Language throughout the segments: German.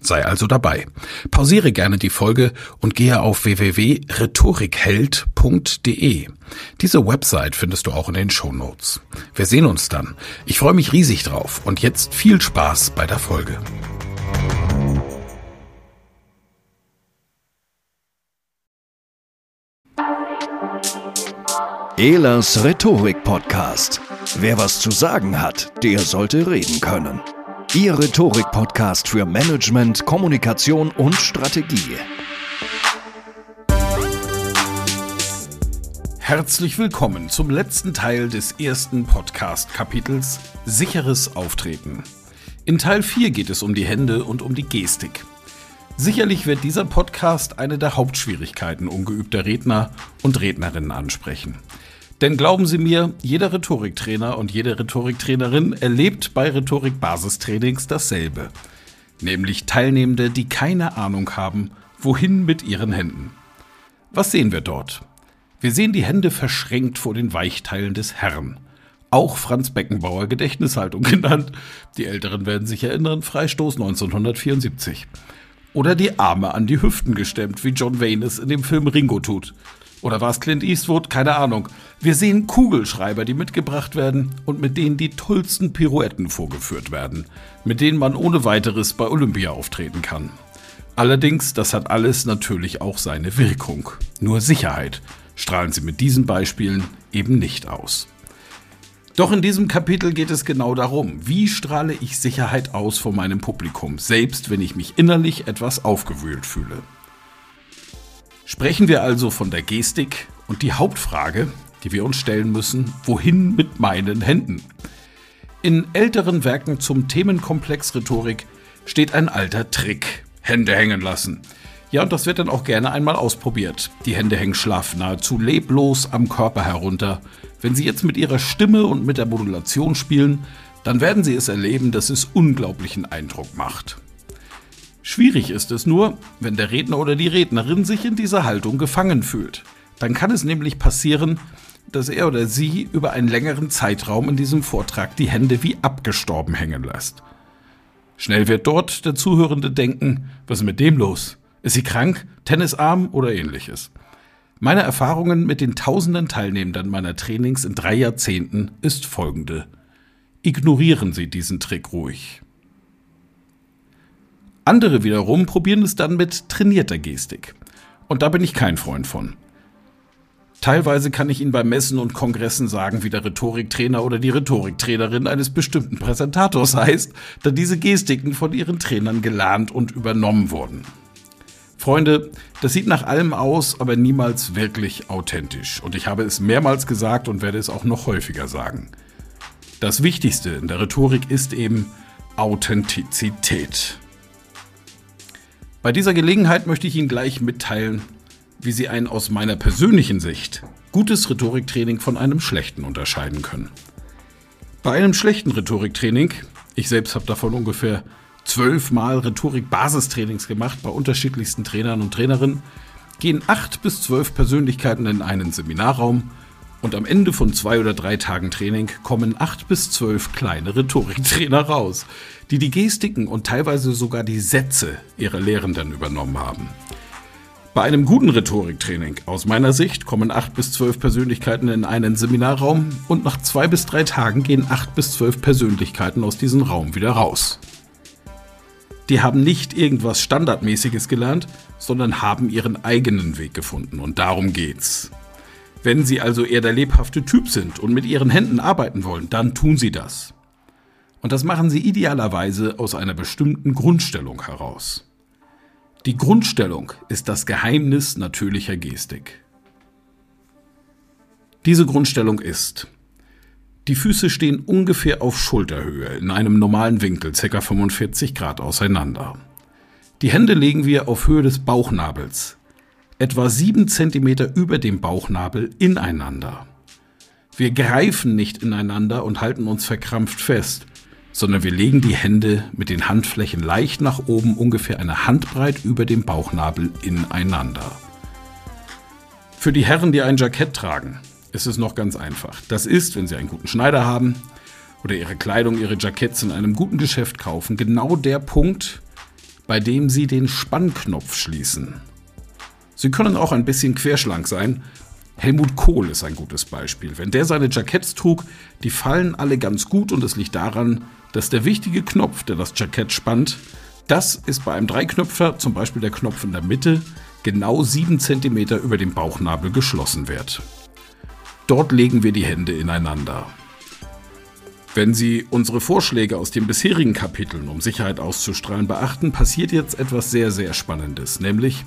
Sei also dabei. Pausiere gerne die Folge und gehe auf www.rhetorikheld.de. Diese Website findest du auch in den Show Notes. Wir sehen uns dann. Ich freue mich riesig drauf und jetzt viel Spaß bei der Folge. Elas Rhetorik Podcast. Wer was zu sagen hat, der sollte reden können. Ihr Rhetorik-Podcast für Management, Kommunikation und Strategie. Herzlich willkommen zum letzten Teil des ersten Podcast-Kapitels Sicheres Auftreten. In Teil 4 geht es um die Hände und um die Gestik. Sicherlich wird dieser Podcast eine der Hauptschwierigkeiten ungeübter Redner und Rednerinnen ansprechen. Denn glauben Sie mir, jeder Rhetoriktrainer und jede Rhetoriktrainerin erlebt bei Rhetorik-Basistrainings dasselbe. Nämlich Teilnehmende, die keine Ahnung haben, wohin mit ihren Händen. Was sehen wir dort? Wir sehen die Hände verschränkt vor den Weichteilen des Herrn. Auch Franz Beckenbauer Gedächtnishaltung genannt. Die Älteren werden sich erinnern, Freistoß 1974. Oder die Arme an die Hüften gestemmt, wie John Wayne es in dem Film Ringo tut. Oder war es Clint Eastwood? Keine Ahnung. Wir sehen Kugelschreiber, die mitgebracht werden und mit denen die tollsten Pirouetten vorgeführt werden, mit denen man ohne weiteres bei Olympia auftreten kann. Allerdings, das hat alles natürlich auch seine Wirkung. Nur Sicherheit strahlen sie mit diesen Beispielen eben nicht aus. Doch in diesem Kapitel geht es genau darum, wie strahle ich Sicherheit aus vor meinem Publikum, selbst wenn ich mich innerlich etwas aufgewühlt fühle. Sprechen wir also von der Gestik und die Hauptfrage, die wir uns stellen müssen, wohin mit meinen Händen? In älteren Werken zum Themenkomplex Rhetorik steht ein alter Trick, Hände hängen lassen. Ja, und das wird dann auch gerne einmal ausprobiert. Die Hände hängen schlaff, nahezu leblos am Körper herunter. Wenn Sie jetzt mit Ihrer Stimme und mit der Modulation spielen, dann werden Sie es erleben, dass es unglaublichen Eindruck macht. Schwierig ist es nur, wenn der Redner oder die Rednerin sich in dieser Haltung gefangen fühlt. Dann kann es nämlich passieren, dass er oder sie über einen längeren Zeitraum in diesem Vortrag die Hände wie abgestorben hängen lässt. Schnell wird dort der Zuhörende denken, was ist mit dem los? Ist sie krank, tennisarm oder ähnliches? Meine Erfahrungen mit den tausenden Teilnehmern meiner Trainings in drei Jahrzehnten ist folgende. Ignorieren Sie diesen Trick ruhig. Andere wiederum probieren es dann mit trainierter Gestik. Und da bin ich kein Freund von. Teilweise kann ich Ihnen bei Messen und Kongressen sagen, wie der Rhetoriktrainer oder die Rhetoriktrainerin eines bestimmten Präsentators heißt, da diese Gestiken von ihren Trainern gelernt und übernommen wurden. Freunde, das sieht nach allem aus, aber niemals wirklich authentisch. Und ich habe es mehrmals gesagt und werde es auch noch häufiger sagen. Das Wichtigste in der Rhetorik ist eben Authentizität. Bei dieser Gelegenheit möchte ich Ihnen gleich mitteilen, wie Sie ein aus meiner persönlichen Sicht gutes Rhetoriktraining von einem schlechten unterscheiden können. Bei einem schlechten Rhetoriktraining, ich selbst habe davon ungefähr zwölfmal Rhetorik-Basistrainings gemacht bei unterschiedlichsten Trainern und Trainerinnen, gehen acht bis zwölf Persönlichkeiten in einen Seminarraum und am Ende von zwei oder drei Tagen Training kommen acht bis zwölf kleine Rhetoriktrainer raus, die die Gestiken und teilweise sogar die Sätze ihrer Lehrenden übernommen haben. Bei einem guten Rhetoriktraining, aus meiner Sicht, kommen acht bis zwölf Persönlichkeiten in einen Seminarraum und nach zwei bis drei Tagen gehen acht bis zwölf Persönlichkeiten aus diesem Raum wieder raus. Die haben nicht irgendwas Standardmäßiges gelernt, sondern haben ihren eigenen Weg gefunden und darum geht's. Wenn Sie also eher der lebhafte Typ sind und mit Ihren Händen arbeiten wollen, dann tun Sie das. Und das machen Sie idealerweise aus einer bestimmten Grundstellung heraus. Die Grundstellung ist das Geheimnis natürlicher Gestik. Diese Grundstellung ist, die Füße stehen ungefähr auf Schulterhöhe in einem normalen Winkel, ca. 45 Grad auseinander. Die Hände legen wir auf Höhe des Bauchnabels, etwa 7 cm über dem Bauchnabel ineinander. Wir greifen nicht ineinander und halten uns verkrampft fest, sondern wir legen die Hände mit den Handflächen leicht nach oben, ungefähr eine Handbreit über dem Bauchnabel ineinander. Für die Herren, die ein Jackett tragen, ist es noch ganz einfach. Das ist, wenn Sie einen guten Schneider haben oder Ihre Kleidung, Ihre Jacketts in einem guten Geschäft kaufen, genau der Punkt, bei dem Sie den Spannknopf schließen. Sie können auch ein bisschen querschlank sein. Helmut Kohl ist ein gutes Beispiel. Wenn der seine Jacketts trug, die fallen alle ganz gut und es liegt daran, dass der wichtige Knopf, der das Jackett spannt, das ist bei einem Dreiknöpfer, zum Beispiel der Knopf in der Mitte, genau 7 cm über dem Bauchnabel geschlossen wird. Dort legen wir die Hände ineinander. Wenn Sie unsere Vorschläge aus den bisherigen Kapiteln, um Sicherheit auszustrahlen, beachten, passiert jetzt etwas sehr, sehr Spannendes, nämlich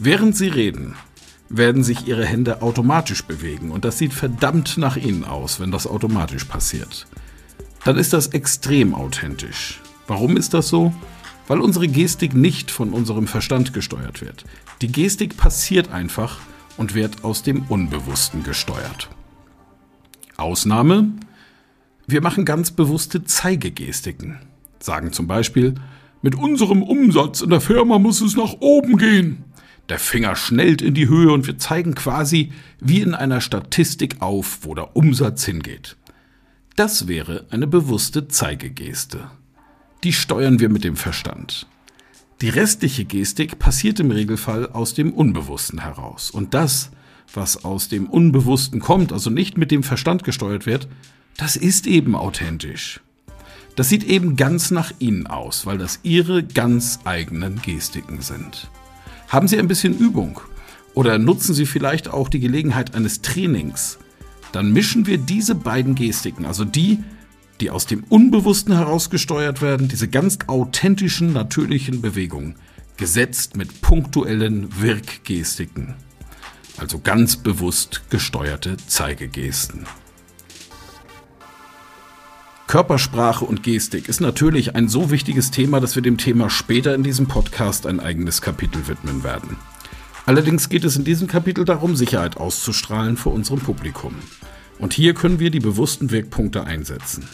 während Sie reden, werden sich Ihre Hände automatisch bewegen und das sieht verdammt nach Ihnen aus, wenn das automatisch passiert. Dann ist das extrem authentisch. Warum ist das so? Weil unsere Gestik nicht von unserem Verstand gesteuert wird. Die Gestik passiert einfach und wird aus dem Unbewussten gesteuert. Ausnahme? Wir machen ganz bewusste Zeigegestiken. Sagen zum Beispiel, mit unserem Umsatz in der Firma muss es nach oben gehen. Der Finger schnellt in die Höhe und wir zeigen quasi wie in einer Statistik auf, wo der Umsatz hingeht. Das wäre eine bewusste Zeigegeste. Die steuern wir mit dem Verstand. Die restliche Gestik passiert im Regelfall aus dem Unbewussten heraus. Und das, was aus dem Unbewussten kommt, also nicht mit dem Verstand gesteuert wird, das ist eben authentisch. Das sieht eben ganz nach Ihnen aus, weil das Ihre ganz eigenen Gestiken sind. Haben Sie ein bisschen Übung? Oder nutzen Sie vielleicht auch die Gelegenheit eines Trainings, dann mischen wir diese beiden Gestiken, also die, die aus dem Unbewussten herausgesteuert werden, diese ganz authentischen, natürlichen Bewegungen, gesetzt mit punktuellen Wirkgestiken, also ganz bewusst gesteuerte Zeigegesten. Körpersprache und Gestik ist natürlich ein so wichtiges Thema, dass wir dem Thema später in diesem Podcast ein eigenes Kapitel widmen werden. Allerdings geht es in diesem Kapitel darum, Sicherheit auszustrahlen vor unserem Publikum. Und hier können wir die bewussten Wirkpunkte einsetzen.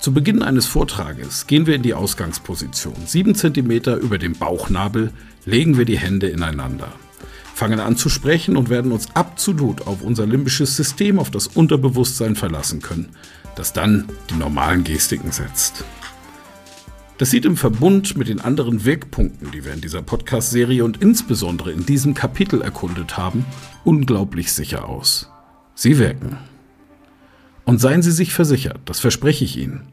Zu Beginn eines Vortrages gehen wir in die Ausgangsposition. 7 cm über dem Bauchnabel legen wir die Hände ineinander, fangen an zu sprechen und werden uns absolut auf unser limbisches System, auf das Unterbewusstsein verlassen können, das dann die normalen Gestiken setzt. Das sieht im Verbund mit den anderen Wirkpunkten, die wir in dieser Podcast-Serie und insbesondere in diesem Kapitel erkundet haben, unglaublich sicher aus. Sie wirken. Und seien Sie sich versichert, das verspreche ich Ihnen,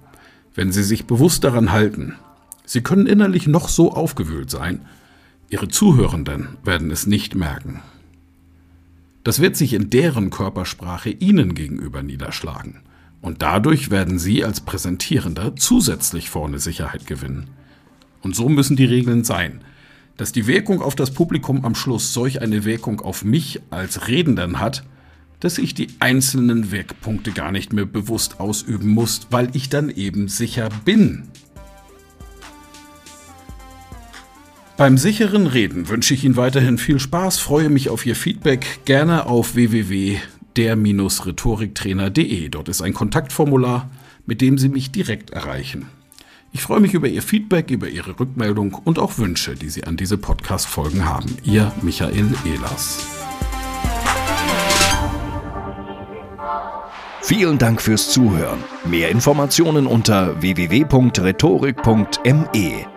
wenn Sie sich bewusst daran halten, Sie können innerlich noch so aufgewühlt sein, Ihre Zuhörenden werden es nicht merken. Das wird sich in deren Körpersprache Ihnen gegenüber niederschlagen. Und dadurch werden Sie als Präsentierender zusätzlich vorne Sicherheit gewinnen. Und so müssen die Regeln sein, dass die Wirkung auf das Publikum am Schluss solch eine Wirkung auf mich als Redenden hat, dass ich die einzelnen Wirkpunkte gar nicht mehr bewusst ausüben muss, weil ich dann eben sicher bin. Beim sicheren Reden wünsche ich Ihnen weiterhin viel Spaß, freue mich auf Ihr Feedback, gerne auf www.der-rhetoriktrainer.de. Dort ist ein Kontaktformular, mit dem Sie mich direkt erreichen. Ich freue mich über Ihr Feedback, über Ihre Rückmeldung und auch Wünsche, die Sie an diese Podcast-Folgen haben. Ihr Michael Ehlers. Vielen Dank fürs Zuhören. Mehr Informationen unter www.rhetorik.me.